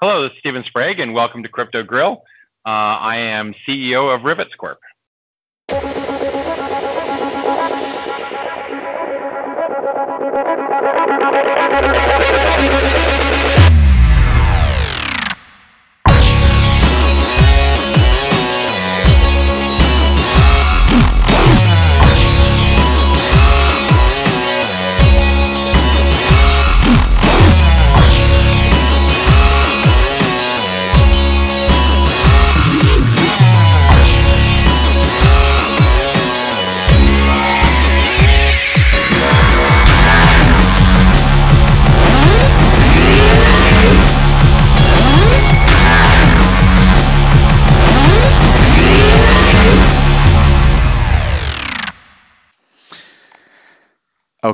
Hello, this is Steven Sprague, and welcome to Crypto Grill. Uh, I am CEO of Rivetz Corp.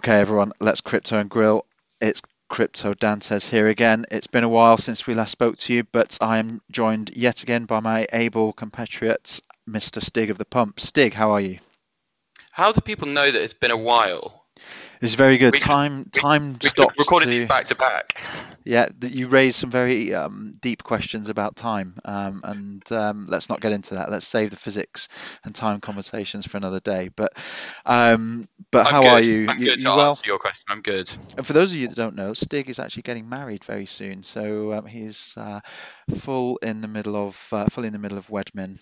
Okay, everyone, let's crypto and grill. It's Crypto Dantes here again. It's been a while since we last spoke to you, but I am joined yet again by my able compatriot, Mr. Stig of the Pump. Stig, how are you? How do people know that it's been a while? It's very good. We- time time We stops. recorded to- these back to back. Yeah, you raised some very um, deep questions about time, um, and um, let's not get into that. Let's save the physics and time conversations for another day. But um, but I'm how good. are you? I'm you, good you to well? answer your question. I'm good. And for those of you that don't know, Stig is actually getting married very soon, so um, he's uh, full in the middle of uh, full in the middle of Wedmin.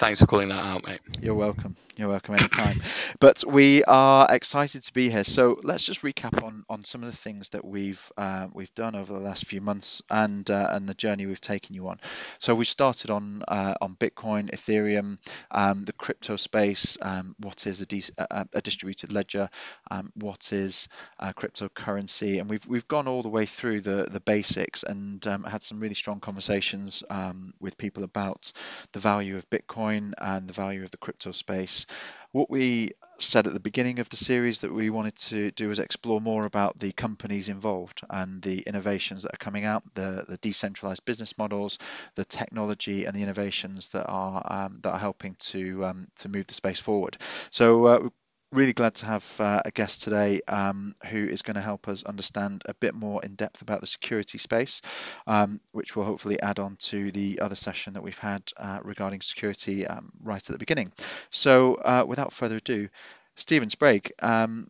Thanks for calling that out, mate. you're welcome. You're welcome anytime. but we are excited to be here. So let's just recap on on some of the things that we've uh, we've done over the last few months and uh, and the journey we've taken you on. So we started on uh, on Bitcoin, Ethereum, um, the crypto space. Um, what is a, de- a, a distributed ledger? Um, what is cryptocurrency? And we've we've gone all the way through the the basics and um, had some really strong conversations um, with people about the value of Bitcoin and the value of the crypto space. What we said at the beginning of the series that we wanted to do was explore more about the companies involved and the innovations that are coming out, the, the decentralized business models, the technology and the innovations that are um, that are helping to um, to move the space forward. So uh, really glad to have uh, a guest today um, who is going to help us understand a bit more in depth about the security space, um, which will hopefully add on to the other session that we've had uh, regarding security um, right at the beginning. So, uh, without further ado, Steven Sprague, um,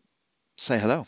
say hello.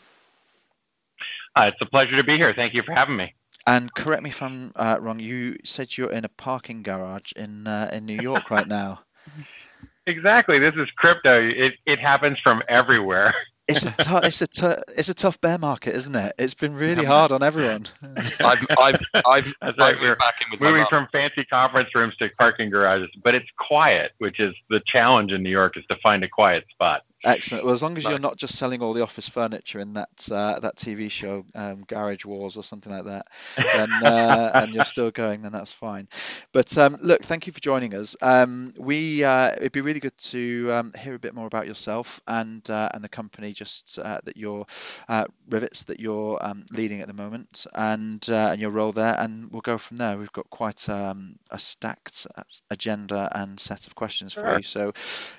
It's a pleasure to be here. Thank you for having me. And correct me if I'm uh, wrong. You said you're in a parking garage in uh, in New York right now. Exactly. This is crypto. It, it happens from everywhere. It's a it's a it's a tough bear market, isn't it? It's been really hard on everyone. I've, I've, I've, I've right. We're moved back in with moving from fancy conference rooms to parking garages, but it's quiet, which is the challenge in New York is to find a quiet spot. Excellent. Well, as long as you're not just selling all the office furniture in that uh, that TV show, um, Garage Wars or something like that, then uh, and you're still going, then that's fine. But um, look, thank you for joining us. Um, we uh, it'd be really good to um, hear a bit more about yourself and uh, and the company just uh, that you're uh, Rivetz that you're um, leading at the moment and uh, and your role there, and we'll go from there. We've got quite um, a stacked agenda and set of questions for you. So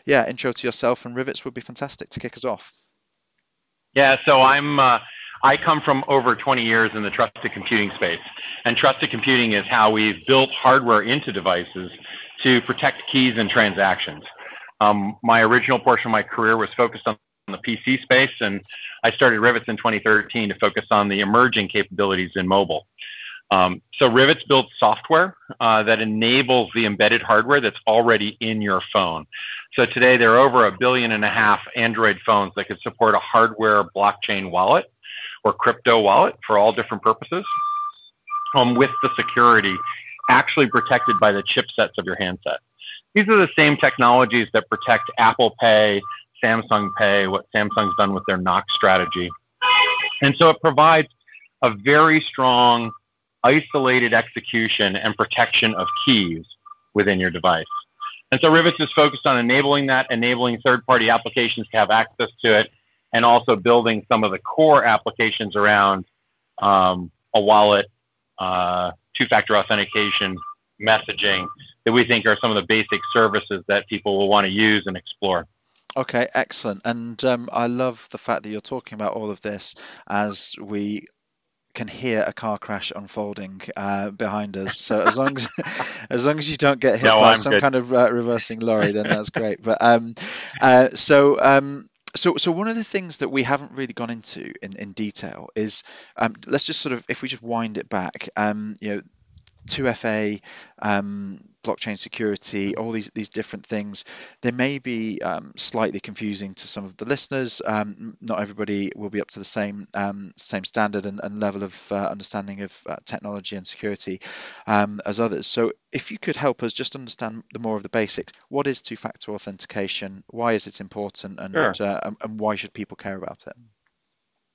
yeah, intro to yourself and Rivetz would be fantastic to kick us off. Yeah, so I'm uh, I come from over 20 years in the trusted computing space, and trusted computing is how we've built hardware into devices to protect keys and transactions. Um, my original portion of my career was focused on the PC space, and I started Rivetz in 2013 to focus on the emerging capabilities in mobile. Um, so Rivetz builds software uh, that enables the embedded hardware that's already in your phone. So today there are over a billion and a half Android phones that could support a hardware blockchain wallet or crypto wallet for all different purposes, um, with the security actually protected by the chipsets of your handset. These are the same technologies that protect Apple Pay, Samsung Pay, what Samsung's done with their Knox strategy. And so it provides a very strong isolated execution and protection of keys within your device. And so Rivetz is focused on enabling that, enabling third-party applications to have access to it, and also building some of the core applications around um, a wallet, uh, two-factor authentication, messaging that we think are some of the basic services that people will want to use and explore. Okay, excellent. And um, I love the fact that you're talking about all of this as we can hear a car crash unfolding uh, behind us. So as long as as long as you don't get hit no, by I'm some good. kind of uh, reversing lorry, then that's great. But um, uh, so um, so, so one of the things that we haven't really gone into in, in detail is um, let's just sort of if we just wind it back, um, you know, 2FA, um, blockchain security, all these these different things. They may be um, slightly confusing to some of the listeners. Um, not everybody will be up to the same um, same standard and, and level of uh, understanding of uh, technology and security um, as others. So, if you could help us just understand the more of the basics, what is two-factor authentication? Why is it important, and sure. uh, and why should people care about it?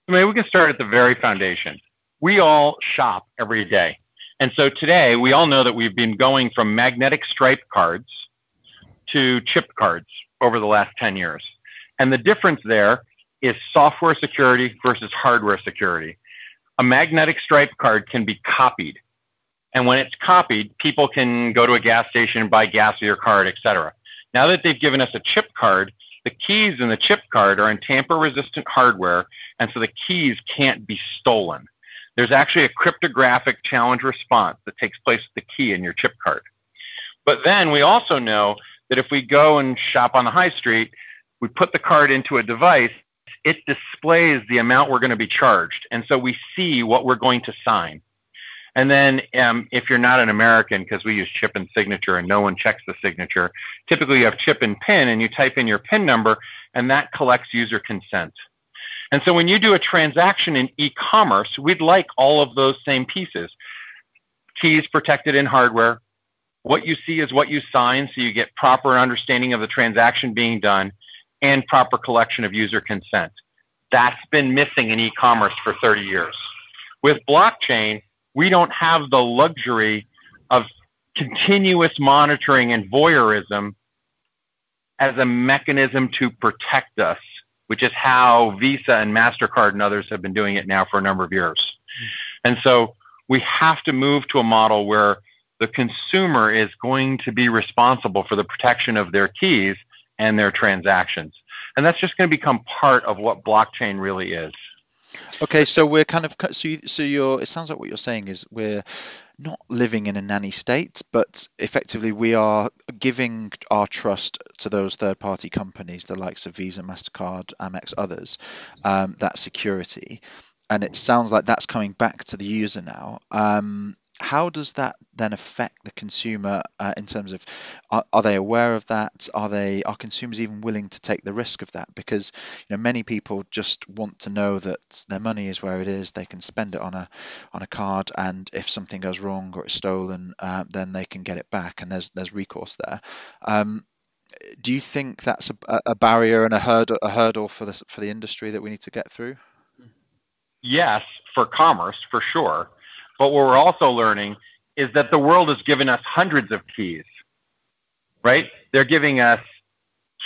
I mean, we can start at the very foundation. We all shop every day and so today, we all know that we've been going from magnetic stripe cards to chip cards over the last 10 years. And the difference there is software security versus hardware security. A magnetic stripe card can be copied. And when it's copied, people can go to a gas station and buy gas with your card, etc. Now that they've given us a chip card, the keys in the chip card are in tamper resistant hardware, and so the keys can't be stolen. There's actually a cryptographic challenge response that takes place with the key in your chip card. But then we also know that if we go and shop on the high street, we put the card into a device, it displays the amount we're going to be charged. And so we see what we're going to sign. And then um, if you're not an American, because we use chip and signature and no one checks the signature, typically you have chip and pin and you type in your pin number and that collects user consent. And so when you do a transaction in e-commerce, we'd like all of those same pieces. Keys protected in hardware. What you see is what you sign, so you get proper understanding of the transaction being done and proper collection of user consent. That's been missing in e-commerce for 30 years. With blockchain, we don't have the luxury of continuous monitoring and voyeurism as a mechanism to protect us which is how Visa and MasterCard and others have been doing it now for a number of years. And so we have to move to a model where the consumer is going to be responsible for the protection of their keys and their transactions. And that's just going to become part of what blockchain really is. Okay, so we're kind of so you, so you're. It sounds like what you're saying is we're not living in a nanny state, but effectively we are giving our trust to those third-party companies, the likes of Visa, Mastercard, Amex, others, um, that security, and it sounds like that's coming back to the user now. Um, how does that then affect the consumer uh, in terms of are, are, they aware of that? Are they are consumers even willing to take the risk of that? Because you know many people just want to know that their money is where it is they can spend it on a on a card and if something goes wrong or it's stolen uh, then they can get it back and there's there's recourse there. Um, do you think that's a, a barrier and a hurdle a hurdle for the for the industry that we need to get through? Yes for commerce for sure but what we're also learning is that the world has given us hundreds of keys, right? They're giving us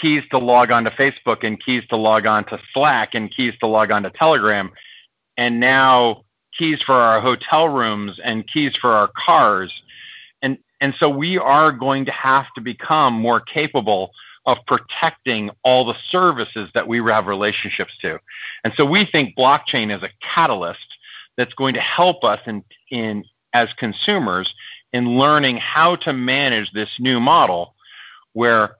keys to log on to Facebook and keys to log on to Slack and keys to log on to Telegram. And now keys for our hotel rooms and keys for our cars. And, and so we are going to have to become more capable of protecting all the services that we have relationships to. And so we think blockchain is a catalyst that's going to help us in, in as consumers in learning how to manage this new model where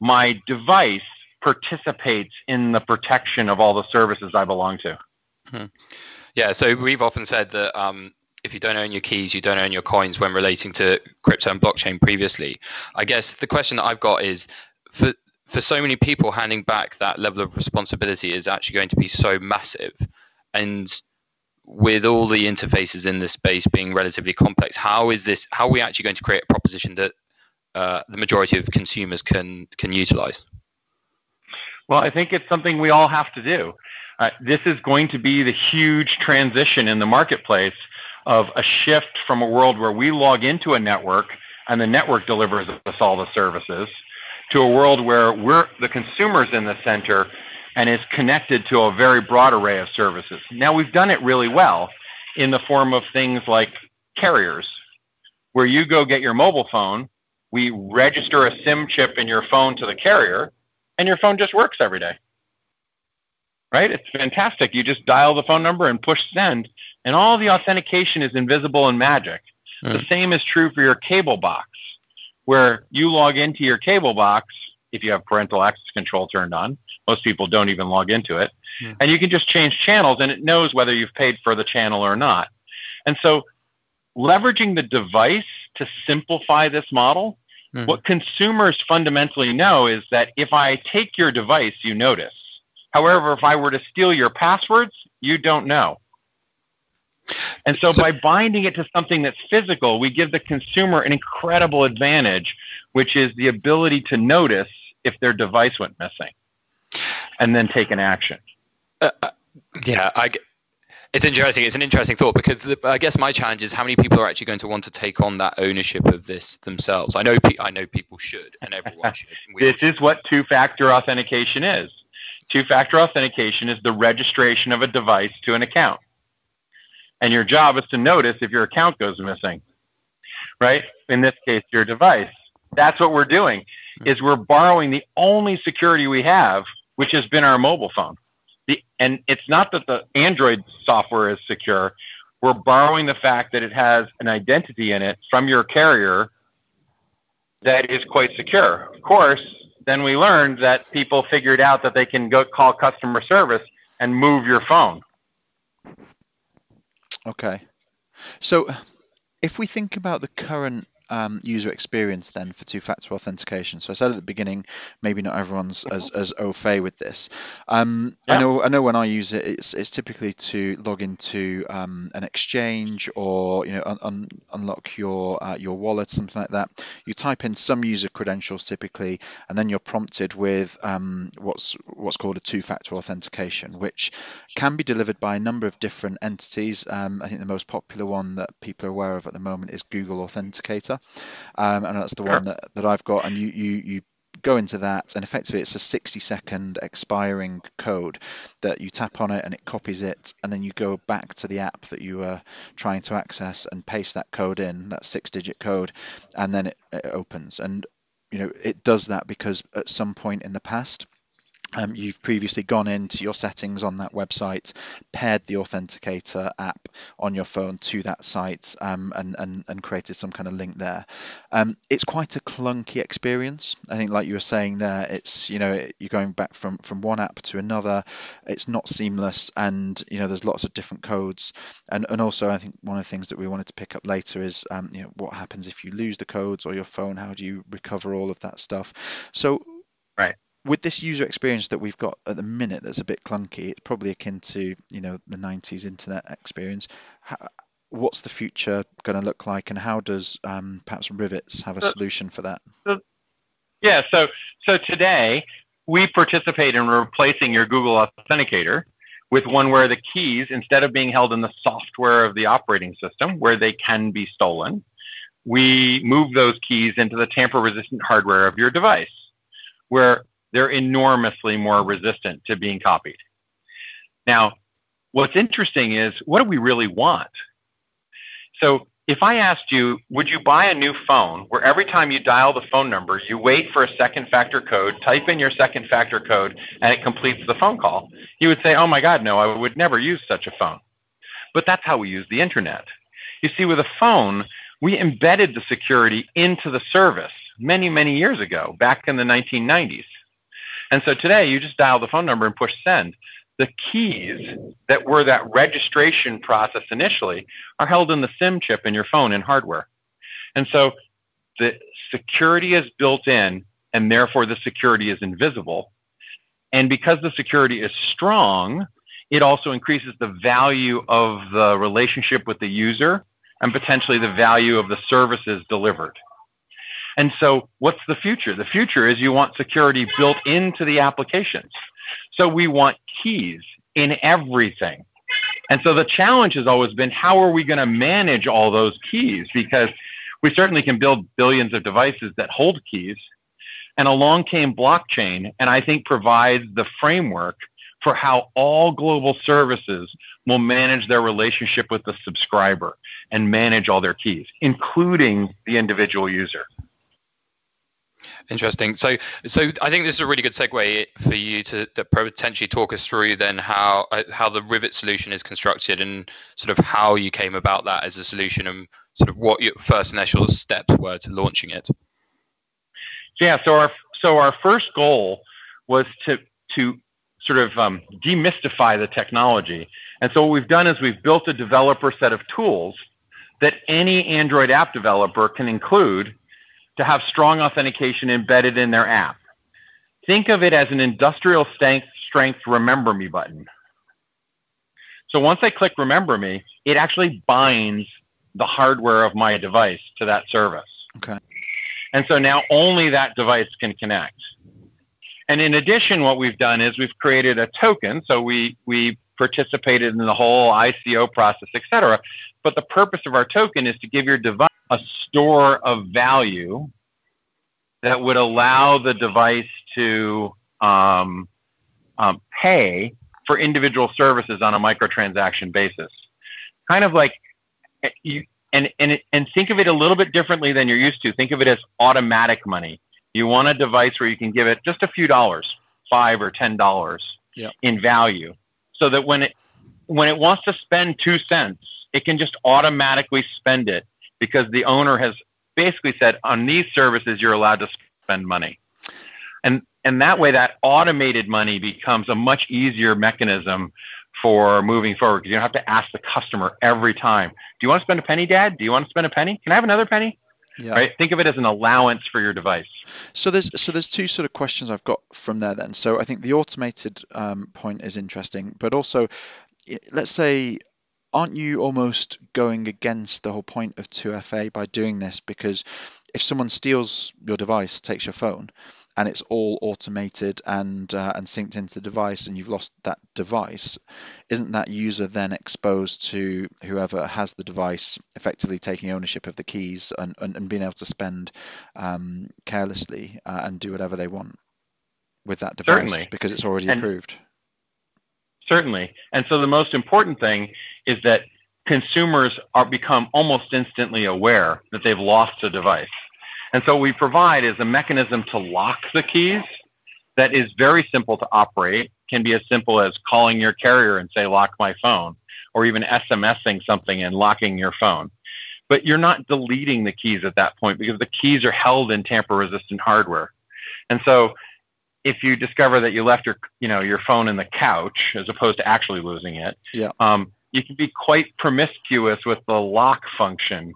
my device participates in the protection of all the services I belong to. Hmm. Yeah, so we've often said that um, if you don't own your keys, you don't own your coins when relating to crypto and blockchain previously. I guess the question that I've got is for for so many people handing back that level of responsibility is actually going to be so massive and with all the interfaces in this space being relatively complex, how is this? How are we actually going to create a proposition that uh, the majority of consumers can can utilize? Well, I think it's something we all have to do. Uh, this is going to be the huge transition in the marketplace of a shift from a world where we log into a network and the network delivers us all the services to a world where we're the consumers in the center and is connected to a very broad array of services. Now, we've done it really well in the form of things like carriers, where you go get your mobile phone, we register a SIM chip in your phone to the carrier, and your phone just works every day. right? It's fantastic. You just dial the phone number and push send, and all the authentication is invisible and magic. Mm. The same is true for your cable box, where you log into your cable box if you have parental access control turned on. Most people don't even log into it. Mm. And you can just change channels and it knows whether you've paid for the channel or not. And so leveraging the device to simplify this model, mm-hmm. what consumers fundamentally know is that if I take your device, you notice. However, if I were to steal your passwords, you don't know. And so, so, by binding it to something that's physical, we give the consumer an incredible advantage, which is the ability to notice if their device went missing and then take an action. Uh, uh yeah, I, it's interesting. It's an interesting thought because the, I guess my challenge is how many people are actually going to want to take on that ownership of this themselves. I know, pe- I know people should, and everyone should. this is what two-factor authentication is. Two-factor authentication is the registration of a device to an account, and your job is to notice if your account goes missing. Right? In this case, your device. That's what we're doing. Is we're borrowing the only security we have, which has been our mobile phone the, and it's not that the Android software is secure. We're borrowing the fact that it has an identity in it from your carrier that is quite secure. Of course, then we learned that people figured out that they can go call customer service and move your phone. Okay. So if we think about the current um, user experience then for two-factor authentication? So I said at the beginning, maybe not everyone's as, as au fait with this. Um, yeah. I know I know when I use it, it's, it's typically to log into um, an exchange or you know un, un, unlock your uh, your wallet, something like that. You type in some user credentials typically, and then you're prompted with um, what's what's called a two-factor authentication, which can be delivered by a number of different entities. Um, I think the most popular one that people are aware of at the moment is Google Authenticator um, and that's the one that, that I've got. And you you you go into that and effectively it's a 60 second expiring code that you tap on it and it copies it and then you go back to the app that you are trying to access and paste that code in that six digit code and then it, it opens and you know it does that because at some point in the past um, you've previously gone into your settings on that website, paired the Authenticator app on your phone to that site, um, and, and, and created some kind of link there. Um, it's quite a clunky experience. I think, like you were saying there, it's you know you're going back from from one app to another. It's not seamless, and you know there's lots of different codes. And and also, I think one of the things that we wanted to pick up later is um, you know what happens if you lose the codes or your phone. How do you recover all of that stuff? So right with this user experience that we've got at the minute that's a bit clunky it's probably akin to you know the 90s internet experience. How, what's the future going to look like and how does um, perhaps rivetz have a solution for that? yeah so so today we participate in replacing your google authenticator with one where the keys instead of being held in the software of the operating system where they can be stolen we move those keys into the tamper resistant hardware of your device where they're enormously more resistant to being copied. Now, what's interesting is what do we really want? So if I asked you, would you buy a new phone where every time you dial the phone number, you wait for a second factor code, type in your second factor code, and it completes the phone call? You would say, oh my God, no, I would never use such a phone. But that's how we use the internet. You see, with a phone, we embedded the security into the service many, many years ago, back in the 1990s. And so today you just dial the phone number and push send. The keys that were that registration process initially are held in the SIM chip in your phone in hardware. And so the security is built in and therefore the security is invisible. And because the security is strong, it also increases the value of the relationship with the user and potentially the value of the services delivered. And so what's the future? The future is you want security built into the applications. So we want keys in everything. And so the challenge has always been how are we going to manage all those keys? Because we certainly can build billions of devices that hold keys. And along came blockchain, and I think provides the framework for how all global services will manage their relationship with the subscriber and manage all their keys, including the individual user. Interesting. So, so I think this is a really good segue for you to, to potentially talk us through then how uh, how the Rivet solution is constructed and sort of how you came about that as a solution and sort of what your first initial steps were to launching it. Yeah. So our so our first goal was to to sort of um, demystify the technology, and so what we've done is we've built a developer set of tools that any Android app developer can include to have strong authentication embedded in their app. Think of it as an industrial strength, strength remember me button. So once I click remember me, it actually binds the hardware of my device to that service. Okay. And so now only that device can connect. And in addition, what we've done is we've created a token. So we, we participated in the whole ICO process, et cetera. But the purpose of our token is to give your device a store of value that would allow the device to um, um, pay for individual services on a microtransaction basis. Kind of like eh, you, and, and, and think of it a little bit differently than you're used to. Think of it as automatic money. You want a device where you can give it just a few dollars, five or ten dollars yeah. in value, so that when it when it wants to spend two cents, it can just automatically spend it because the owner has basically said on these services you're allowed to spend money. And and that way that automated money becomes a much easier mechanism for moving forward because you don't have to ask the customer every time, do you want to spend a penny, Dad? Do you want to spend a penny? Can I have another penny? Yeah. Right. Think of it as an allowance for your device. So there's so there's two sort of questions I've got from there then. So I think the automated um, point is interesting, but also let's say aren't you almost going against the whole point of 2FA by doing this? Because if someone steals your device, takes your phone, and it's all automated and uh, and synced into the device, and you've lost that device, isn't that user then exposed to whoever has the device, effectively taking ownership of the keys and, and, and being able to spend um, carelessly uh, and do whatever they want with that device Certainly. because it's already and, approved? Certainly. And so the most important thing is that consumers are become almost instantly aware that they've lost a device. And so we provide is a mechanism to lock the keys that is very simple to operate, can be as simple as calling your carrier and say, lock my phone, or even SMSing something and locking your phone. But you're not deleting the keys at that point because the keys are held in tamper resistant hardware. And so if you discover that you left your you know your phone in the couch as opposed to actually losing it, yeah. um, you can be quite promiscuous with the lock function.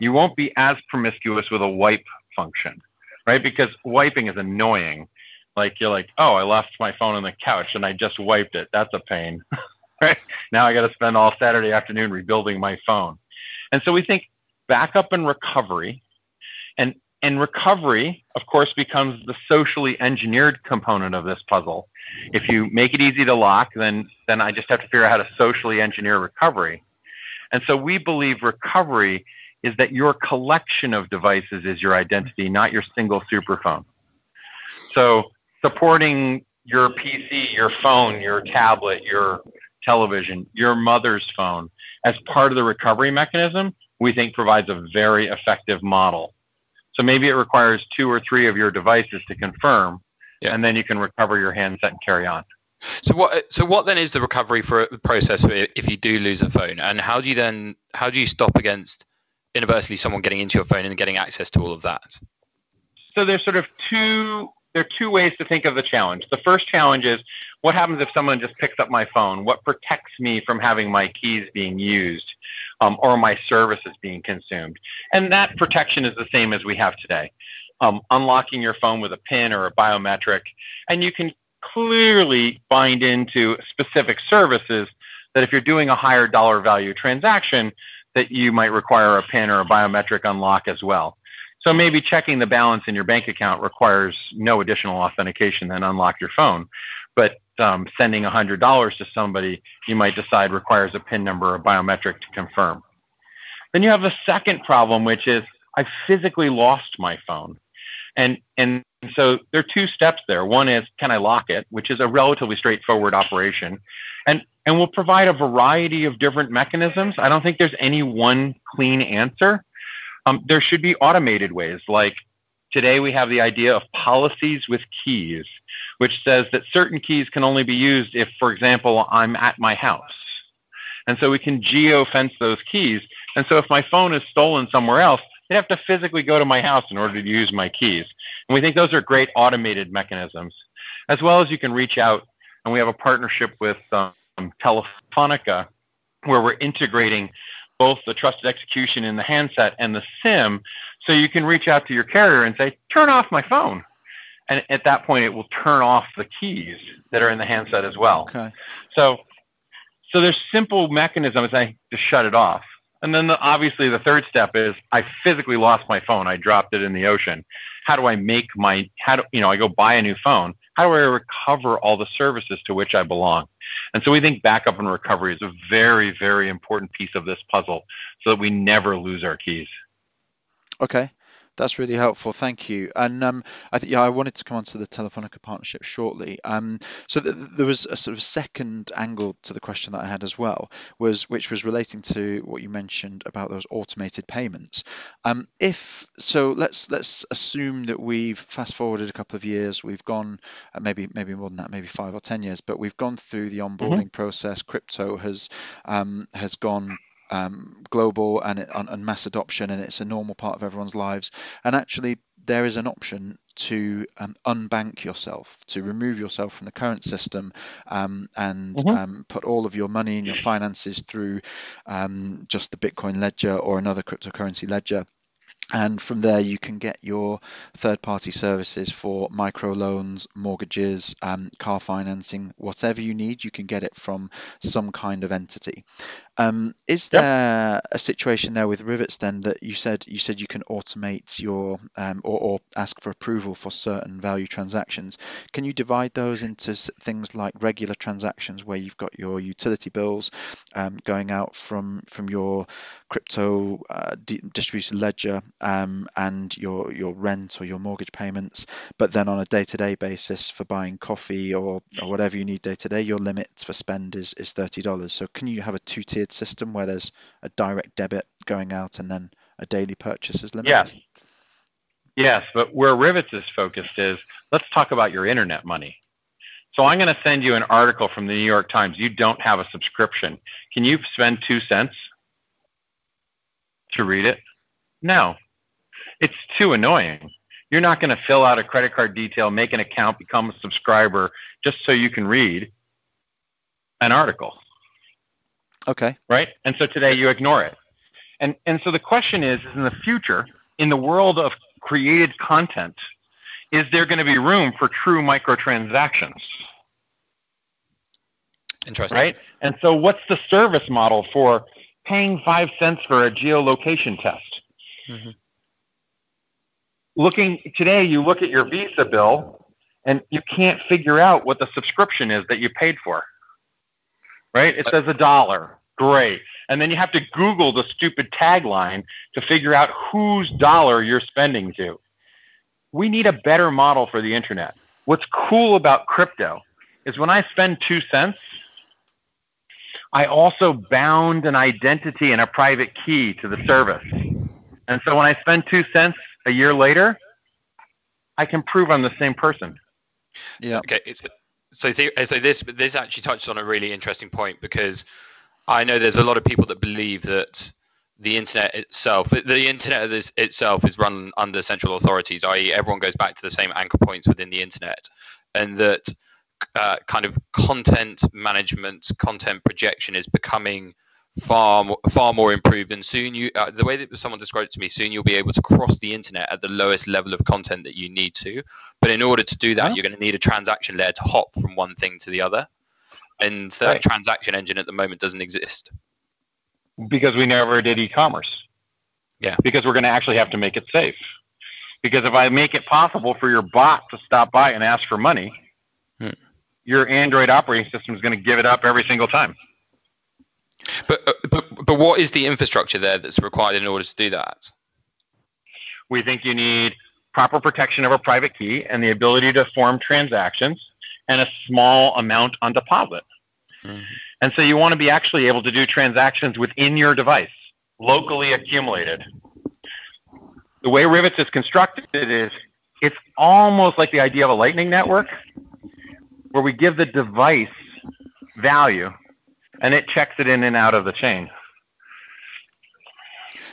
You won't be as promiscuous with a wipe function, right? Because wiping is annoying. Like you're like, oh, I left my phone on the couch and I just wiped it. That's a pain, right? Now I got to spend all Saturday afternoon rebuilding my phone. And so we think backup and recovery, and recovery, of course, becomes the socially engineered component of this puzzle. If you make it easy to lock, then, then I just have to figure out how to socially engineer recovery. And so we believe recovery is that your collection of devices is your identity, not your single superphone. So supporting your PC, your phone, your tablet, your television, your mother's phone as part of the recovery mechanism, we think provides a very effective model. So maybe it requires two or three of your devices to confirm, yeah. and then you can recover your handset and carry on. So what? So what then is the recovery for process if you do lose a phone, and how do you then how do you stop against inadvertently someone getting into your phone and getting access to all of that? So there's sort of two there are two ways to think of the challenge. The first challenge is what happens if someone just picks up my phone? What protects me from having my keys being used? Um, or my services being consumed. And that protection is the same as we have today. Um, unlocking your phone with a PIN or a biometric, and you can clearly bind into specific services that if you're doing a higher dollar value transaction, that you might require a PIN or a biometric unlock as well. So maybe checking the balance in your bank account requires no additional authentication than unlock your phone. But um, sending $100 to somebody you might decide requires a PIN number or biometric to confirm. Then you have a second problem, which is I physically lost my phone. And, and so there are two steps there. One is, can I lock it, which is a relatively straightforward operation. And, and we'll provide a variety of different mechanisms. I don't think there's any one clean answer. Um, there should be automated ways like today we have the idea of policies with keys, which says that certain keys can only be used if, for example, I'm at my house. And so we can geo fence those keys. And so if my phone is stolen somewhere else, they'd have to physically go to my house in order to use my keys. And we think those are great automated mechanisms, as well as you can reach out. And we have a partnership with um, Telefonica where we're integrating both the trusted execution in the handset and the SIM so you can reach out to your carrier and say, turn off my phone. And at that point, it will turn off the keys that are in the handset as well. Okay. So, so there's simple mechanisms I to shut it off. And then the, obviously the third step is I physically lost my phone. I dropped it in the ocean. How do I make my, how do, you know, I go buy a new phone. How do I recover all the services to which I belong? And so we think backup and recovery is a very, very important piece of this puzzle so that we never lose our keys. Okay. That's really helpful. Thank you. And um, I think yeah, I wanted to come on to the Telefonica partnership shortly. Um, so th- there was a sort of second angle to the question that I had as well, was which was relating to what you mentioned about those automated payments. Um, if so, let's let's assume that we've fast forwarded a couple of years. We've gone uh, maybe maybe more than that, maybe five or ten years, but we've gone through the onboarding mm-hmm. process. Crypto has um, has gone um, global and, and mass adoption, and it's a normal part of everyone's lives. And actually, there is an option to um, unbank yourself, to remove yourself from the current system, um, and mm-hmm. um, put all of your money and your finances through um, just the Bitcoin ledger or another cryptocurrency ledger and from there you can get your third party services for micro loans mortgages um, car financing whatever you need you can get it from some kind of entity um, is there a situation there with rivetz then that you said you said you can automate your um, or, or, ask for approval for certain value transactions can you divide those into things like regular transactions where you've got your utility bills um, going out from from your crypto uh, distributed ledger um, and your your rent or your mortgage payments. But then on a day-to-day basis for buying coffee or, or whatever you need day-to-day, your limit for spend is is thirty dollars. So can you have a two-tiered system where there's a direct debit going out and then a daily purchases limit? Yes. Yes, but where Rivetz is focused is let's talk about your internet money. So I'm going to send you an article from the New York Times. You don't have a subscription. Can you spend two cents to read it? No it's too annoying. You're not going to fill out a credit card detail, make an account, become a subscriber just so you can read an article. Okay. Right? And so today you ignore it. And and so the question is, is in the future, in the world of created content, is there going to be room for true microtransactions? Interesting. Right? And so what's the service model for paying five cents for a geolocation test? Mm-hmm looking today, you look at your Visa bill and you can't figure out what the subscription is that you paid for. Right? It says a dollar. Great. And then you have to Google the stupid tagline to figure out whose dollar you're spending to. We need a better model for the internet. What's cool about crypto is when I spend two cents, I also bound an identity and a private key to the service. And so when I spend two cents, a year later, I can prove I'm the same person. Yeah. Okay. It's, so, so this this actually touches on a really interesting point because I know there's a lot of people that believe that the internet itself, the internet itself, is run under central authorities, i.e., everyone goes back to the same anchor points within the internet, and that uh, kind of content management, content projection is becoming far more, far more improved and soon you uh, the way that someone described it to me soon you'll be able to cross the internet at the lowest level of content that you need to. But in order to do that you're going to need a transaction layer to hop from one thing to the other. And that right. transaction engine at the moment doesn't exist. Because we never did e-commerce. Yeah. Because we're going to actually have to make it safe. Because if i make it possible for your bot to stop by and ask for money hmm. your android operating system is going to give it up every single time but, uh, but but what is the infrastructure there that's required in order to do that? We think you need proper protection of a private key and the ability to form transactions and a small amount on deposit. Mm-hmm. And so you want to be actually able to do transactions within your device, locally accumulated. the way Rivetz is constructed is it's almost like the idea of a lightning network where we give the device value and it checks it in and out of the chain.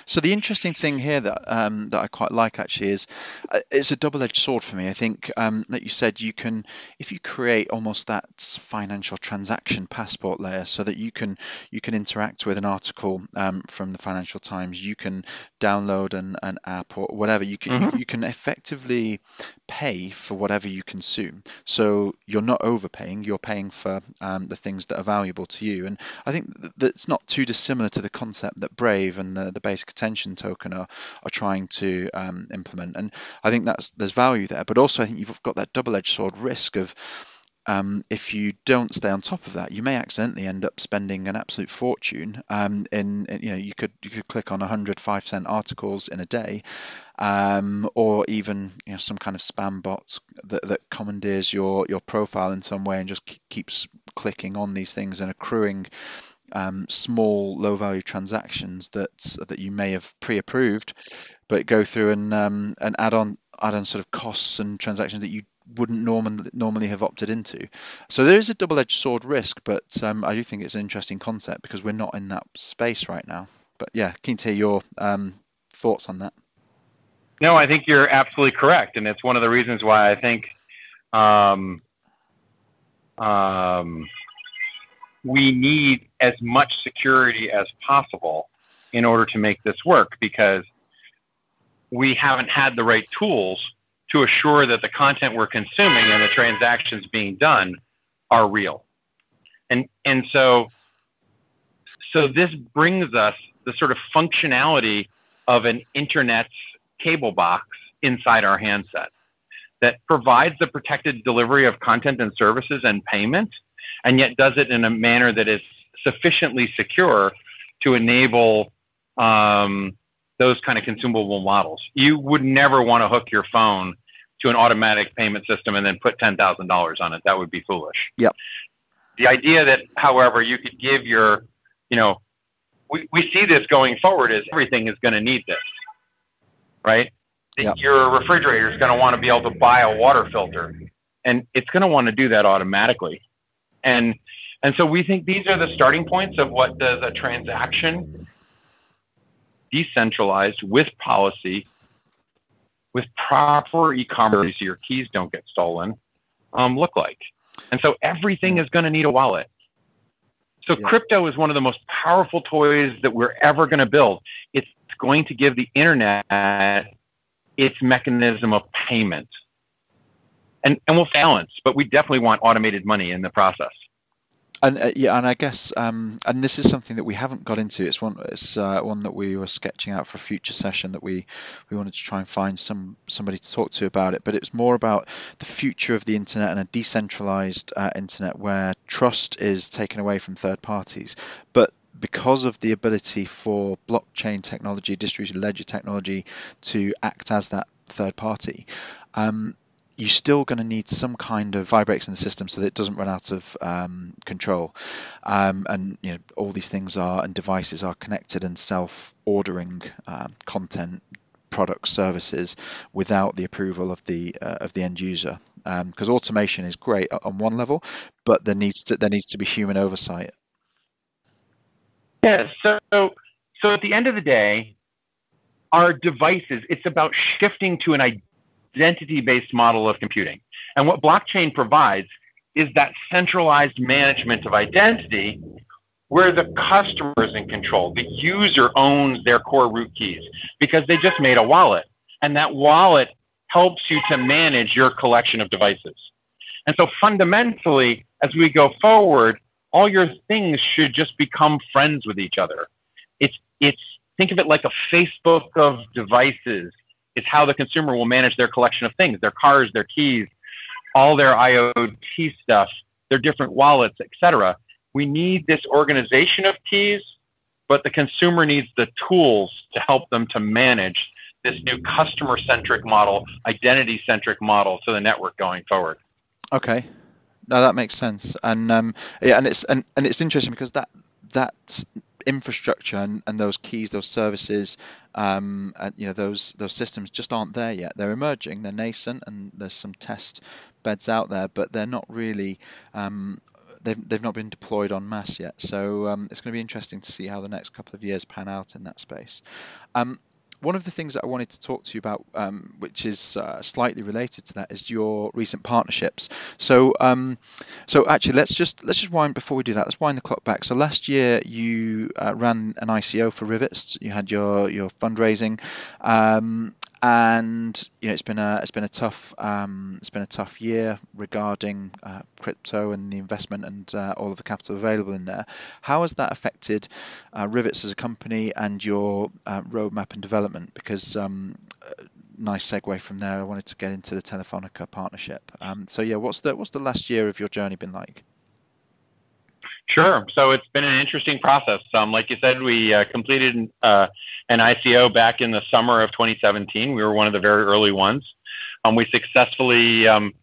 So the interesting thing here that um, that I quite like actually is uh, it's a double-edged sword for me. I think, um, like you said, you can if you create almost that financial transaction passport layer, so that you can you can interact with an article um, from the Financial Times, you can download an, an app or whatever. You can mm-hmm. you, you, can effectively pay for whatever you consume. So you're not overpaying; you're paying for um, the things that are valuable to you. And I think that's not too dissimilar to the concept that Brave and the, the basic attention token are, are trying to um, implement. And I think that's there's value there, but also I think you've got that double-edged sword risk of um, if you don't stay on top of that, you may accidentally end up spending an absolute fortune. Um, in, in, you know, you could you could click on 100 five cent articles in a day, um, or even you know some kind of spam bot that, that commandeers your your profile in some way and just keeps clicking on these things and accruing um, small low value transactions that that you may have pre-approved, but go through and um, and add on add on sort of costs and transactions that you wouldn't normally normally have opted into. So there is a double-edged sword risk, but um, I do think it's an interesting concept because we're not in that space right now. But yeah, keen to hear your um, thoughts on that. No, I think you're absolutely correct, and it's one of the reasons why I think um, um, we need as much security as possible in order to make this work because we haven't had the right tools to assure that the content we're consuming and the transactions being done are real. And and so so this brings us the sort of functionality of an internet's cable box inside our handset that provides the protected delivery of content and services and payment and yet does it in a manner that is sufficiently secure to enable um, those kind of consumable models. You would never want to hook your phone to an automatic payment system and then put $10,000 on it. That would be foolish. Yep. The idea that, however, you could give your, you know, we, we see this going forward is everything is going to need this, right? Yep. Your refrigerator is going to want to be able to buy a water filter, and it's going to want to do that automatically. And and so we think these are the starting points of what does a transaction decentralized with policy with proper e-commerce so your keys don't get stolen um, look like. And so everything is going to need a wallet. So yeah. crypto is one of the most powerful toys that we're ever going to build. It's going to give the internet its mechanism of payment and and we'll balance, but we definitely want automated money in the process. And uh, yeah, and I guess um, and this is something that we haven't got into. It's one it's uh, one that we were sketching out for a future session that we we wanted to try and find some somebody to talk to about it. But it's more about the future of the internet and a decentralized uh, internet where trust is taken away from third parties, but because of the ability for blockchain technology, distributed ledger technology to act as that third party, um, you're still going to need some kind of vibrators in the system so that it doesn't run out of um, control. Um, and you know, all these things are and devices are connected and self-ordering um, content, products, services without the approval of the uh, of the end user. Because um, automation is great on one level, but there needs to there needs to be human oversight. Yeah. So so at the end of the day, our devices, it's about shifting to an identity based model of computing. And what blockchain provides is that centralized management of identity where the customer is in control. The user owns their core root keys because they just made a wallet. And that wallet helps you to manage your collection of devices. And so fundamentally, as we go forward, all your things should just become friends with each other. It's, it's, think of it like a Facebook of devices It's how the consumer will manage their collection of things, their cars, their keys, all their IoT stuff, their different wallets, etc. We need this organization of keys, but the consumer needs the tools to help them to manage this new customer centric model, identity centric model to the network going forward. Okay. No, that makes sense. And um, yeah, and it's and, and it's interesting because that that infrastructure and, and those keys, those services, um, and you know those those systems just aren't there yet. They're emerging, they're nascent, and there's some test beds out there, but they're not really um, they've, they've not been deployed en masse yet. So um, it's going to be interesting to see how the next couple of years pan out in that space. One of the things that I wanted to talk to you about, um, which is uh, slightly related to that, is your recent partnerships. So, um, so actually, let's just let's just wind before we do that. Let's wind the clock back. So last year you uh, ran an ICO for Rivetz. You had your your fundraising, um, and you know it's been a it's been a tough um, it's been a tough year regarding uh, crypto and the investment and uh, all of the capital available in there. How has that affected uh, Rivetz as a company and your uh, roadmap and development? Because um, nice segue from there. I wanted to get into the Telefonica partnership. Um, so yeah, what's the what's the last year of your journey been like? Sure. So it's been an interesting process. Um, like you said, we uh, completed uh, an ICO back in the summer of 2017. We were one of the very early ones. Um, we successfully um,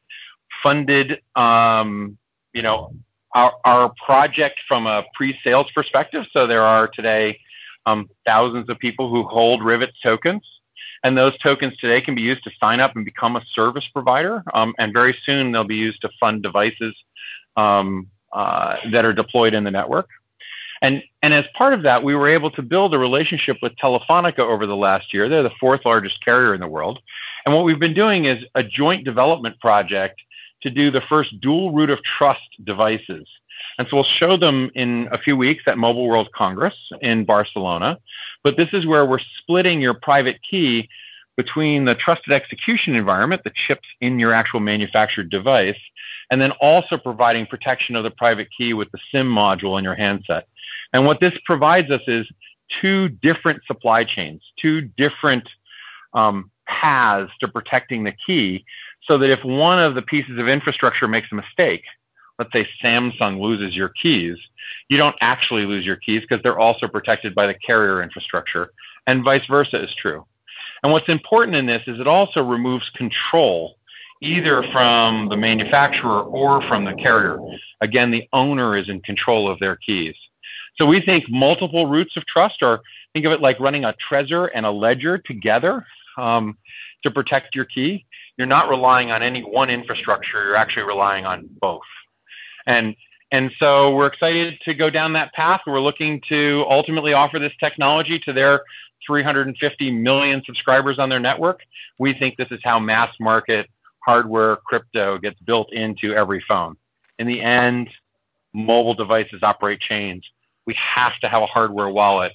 funded, um, you know, our, our project from a pre-sales perspective. So there are today um, thousands of people who hold Rivetz tokens. And those tokens today can be used to sign up and become a service provider. Um, and very soon they'll be used to fund devices um, uh, that are deployed in the network. And, and as part of that, we were able to build a relationship with Telefonica over the last year. They're the fourth largest carrier in the world. And what we've been doing is a joint development project to do the first dual root of trust devices. And so we'll show them in a few weeks at Mobile World Congress in Barcelona. But this is where we're splitting your private key between the trusted execution environment, the chips in your actual manufactured device, and then also providing protection of the private key with the SIM module in your handset. And what this provides us is two different supply chains, two different um, paths to protecting the key so that if one of the pieces of infrastructure makes a mistake, let's say Samsung loses your keys, you don't actually lose your keys because they're also protected by the carrier infrastructure, and vice versa is true. And what's important in this is it also removes control either from the manufacturer or from the carrier. Again, the owner is in control of their keys. So we think multiple roots of trust are, think of it like running a Trezor and a ledger together um, to protect your key. You're not relying on any one infrastructure, you're actually relying on both. And and so we're excited to go down that path. We're looking to ultimately offer this technology to their 350 million subscribers on their network. We think this is how mass market hardware crypto gets built into every phone. In the end, mobile devices operate chains. We have to have a hardware wallet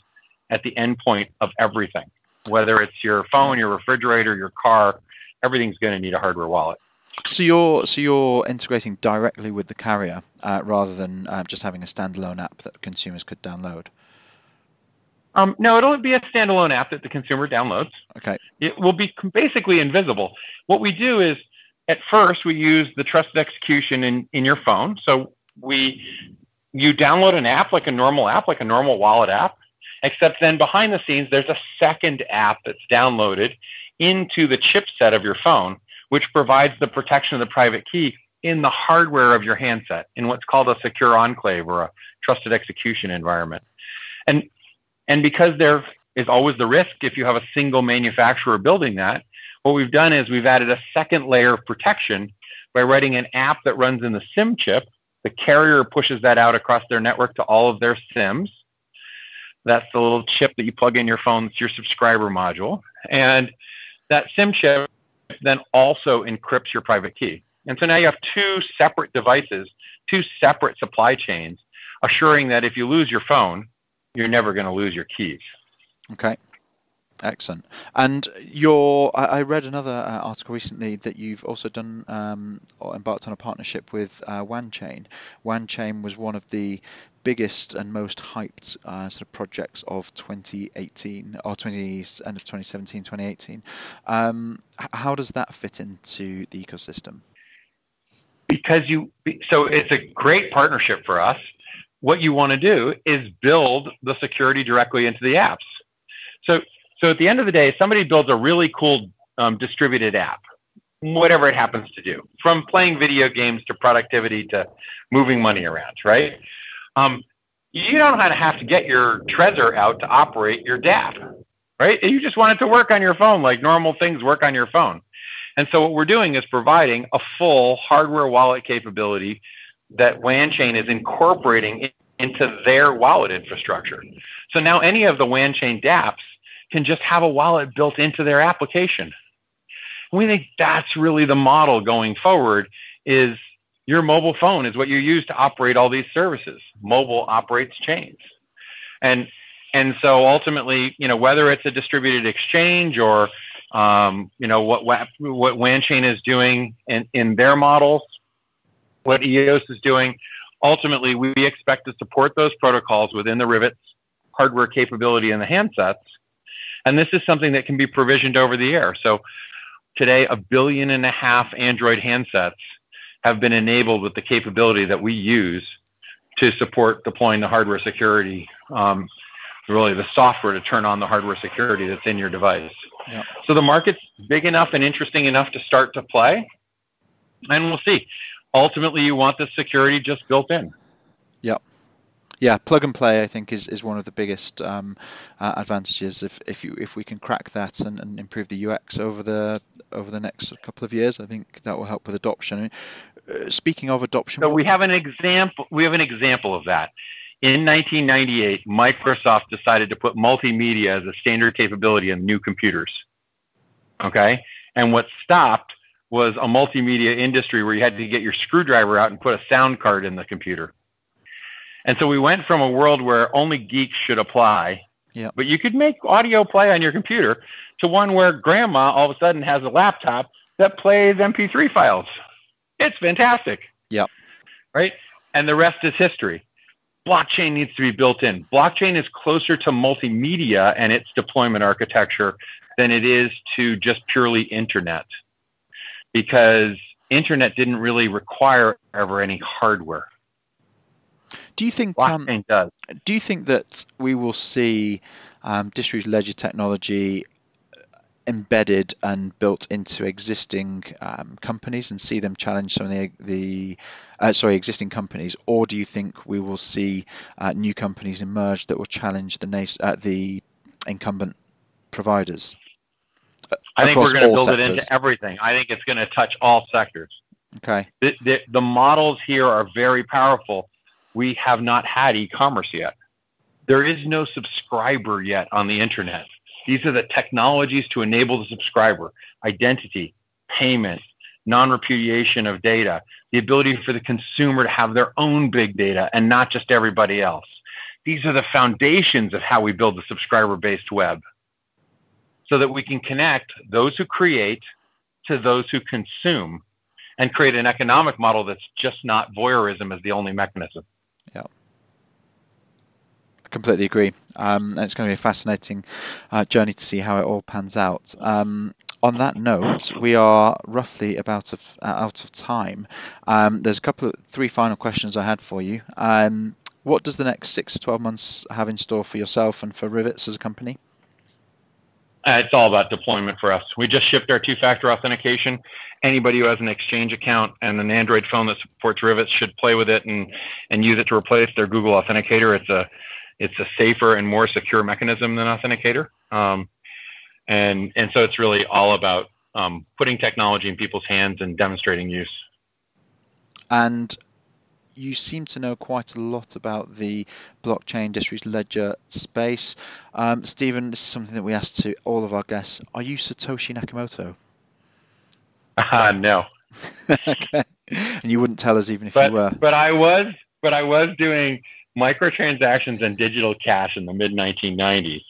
at the endpoint of everything, whether it's your phone, your refrigerator, your car. Everything's going to need a hardware wallet. So you're so you're integrating directly with the carrier uh, rather than uh, just having a standalone app that consumers could download. Um, no, it'll be a standalone app that the consumer downloads. Okay. It will be basically invisible. What we do is, at first, we use the trusted execution in, in your phone. So we, you download an app like a normal app, like a normal wallet app, except then behind the scenes, there's a second app that's downloaded into the chipset of your phone, which provides the protection of the private key in the hardware of your handset in what's called a secure enclave or a trusted execution environment. And and because there is always the risk if you have a single manufacturer building that, what we've done is we've added a second layer of protection by writing an app that runs in the SIM chip. The carrier pushes that out across their network to all of their SIMs. That's the little chip that you plug in your phone. It's your subscriber module. And that SIM chip then also encrypts your private key. And so now you have two separate devices, two separate supply chains, assuring that if you lose your phone, you're never going to lose your keys. Okay. Excellent. And your, I read another uh, article recently that you've also done um, or embarked on a partnership with uh, WANchain. WANchain was one of the biggest and most hyped uh, sort of projects of 2018 or 20 end of 2017, 2018. Um, how does that fit into the ecosystem? Because you, so it's a great partnership for us what you want to do is build the security directly into the apps. So, so at the end of the day, somebody builds a really cool um, distributed app, whatever it happens to do, from playing video games to productivity to moving money around, right? Um, you don't have to get your Trezor out to operate your dApp, right? You just want it to work on your phone like normal things work on your phone. And so what we're doing is providing a full hardware wallet capability that WAN chain is incorporating into their wallet infrastructure. So now any of the WAN chain dApps can just have a wallet built into their application. We think that's really the model going forward is your mobile phone is what you use to operate all these services. Mobile operates chains. And and so ultimately, you know, whether it's a distributed exchange or um, you know what what WAN chain is doing in, in their models, what EOS is doing, ultimately we expect to support those protocols within the Rivetz hardware capability in the handsets. And this is something that can be provisioned over the air. So today, a billion and a half Android handsets have been enabled with the capability that we use to support deploying the hardware security, um, really the software to turn on the hardware security that's in your device. Yep. So the market's big enough and interesting enough to start to play, and we'll see. Ultimately, you want the security just built in. Yep yeah, plug and play I think is, is one of the biggest um, uh, advantages. If if you if we can crack that and, and improve the UX over the over the next couple of years, I think that will help with adoption. Uh, speaking of adoption, so we have an example. We have an example of that. In 1998, Microsoft decided to put multimedia as a standard capability in new computers. Okay, and what stopped was a multimedia industry where you had to get your screwdriver out and put a sound card in the computer. And so we went from a world where only geeks should apply, yeah. but you could make audio play on your computer, to one where grandma all of a sudden has a laptop that plays MP3 files. It's fantastic. Yep. Right? And the rest is history. Blockchain needs to be built in. Blockchain is closer to multimedia and its deployment architecture than it is to just purely internet because internet didn't really require ever any hardware. Do you think um, does. Do you think that we will see um, distributed ledger technology embedded and built into existing um, companies and see them challenge some of the, the uh, sorry existing companies, or do you think we will see uh, new companies emerge that will challenge the uh, the incumbent providers? I think we're going to build sectors? it into everything. I think it's going to touch all sectors. Okay. The, the, the models here are very powerful we have not had e-commerce yet. There is no subscriber yet on the internet. These are the technologies to enable the subscriber, identity, payment, non-repudiation of data, the ability for the consumer to have their own big data and not just everybody else. These are the foundations of how we build the subscriber-based web so that we can connect those who create to those who consume and create an economic model that's just not voyeurism as the only mechanism. Yeah. I completely agree. Um, and it's going to be a fascinating uh, journey to see how it all pans out. Um, on that note, we are roughly about of, uh, out of time. Um, there's a couple of three final questions I had for you. Um, what does the next six to 12 months have in store for yourself and for Rivetz as a company? Uh, it's all about deployment for us. We just shipped our two-factor authentication. Anybody who has an Exchange account and an Android phone that supports Rivetz should play with it and and use it to replace their Google Authenticator. It's a it's a safer and more secure mechanism than Authenticator. Um, and and so it's really all about um, putting technology in people's hands and demonstrating use. And you seem to know quite a lot about the blockchain distributed ledger space. Um, Steven, this is something that we ask to all of our guests. Are you Satoshi Nakamoto? Uh, no. okay. And you wouldn't tell us even if but, you were. But I was. But I was doing microtransactions and digital cash in the mid 1990s.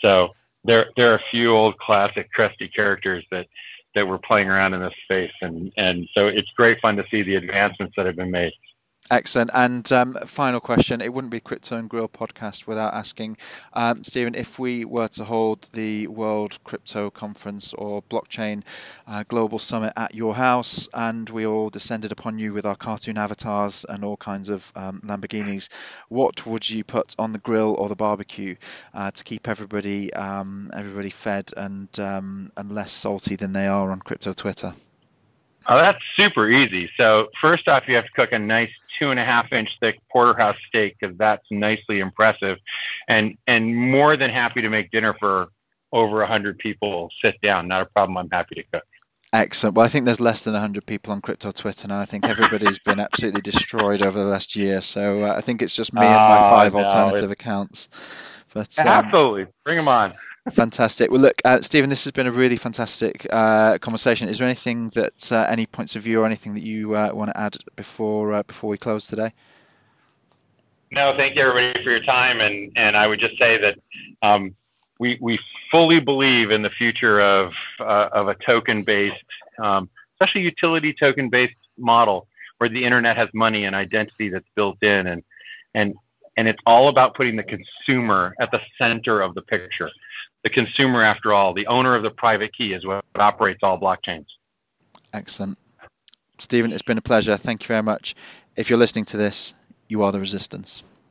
So there there are a few old classic crusty characters that that were playing around in this space, and and so it's great fun to see the advancements that have been made. Excellent. And um, final question: It wouldn't be Crypto and Grill podcast without asking, um, Steven, if we were to hold the World Crypto Conference or Blockchain uh, Global Summit at your house, and we all descended upon you with our cartoon avatars and all kinds of um, Lamborghinis, what would you put on the grill or the barbecue uh, to keep everybody um, everybody fed and um, and less salty than they are on crypto Twitter? Oh, that's super easy. So first off, you have to cook a nice two and a half inch thick porterhouse steak because that's nicely impressive, and and more than happy to make dinner for over a hundred people. Sit down, not a problem. I'm happy to cook. Excellent. Well, I think there's less than 100 people on Crypto Twitter now. I think everybody's been absolutely destroyed over the last year. So uh, I think it's just me and my Oh, five no, alternative accounts. But um, Absolutely, bring them on. Fantastic. Well, look, uh, Steven, this has been a really fantastic uh, conversation. Is there anything that, uh, any points of view or anything that you uh, want to add before uh, before we close today? No, thank you everybody for your time, and and I would just say that um, we we fully believe in the future of uh, of a token based, um, especially utility token based model where the internet has money and identity that's built in, and and and it's all about putting the consumer at the center of the picture. The consumer, after all, the owner of the private key is what operates all blockchains. Excellent. Steven, it's been a pleasure. Thank you very much. If you're listening to this, you are the resistance.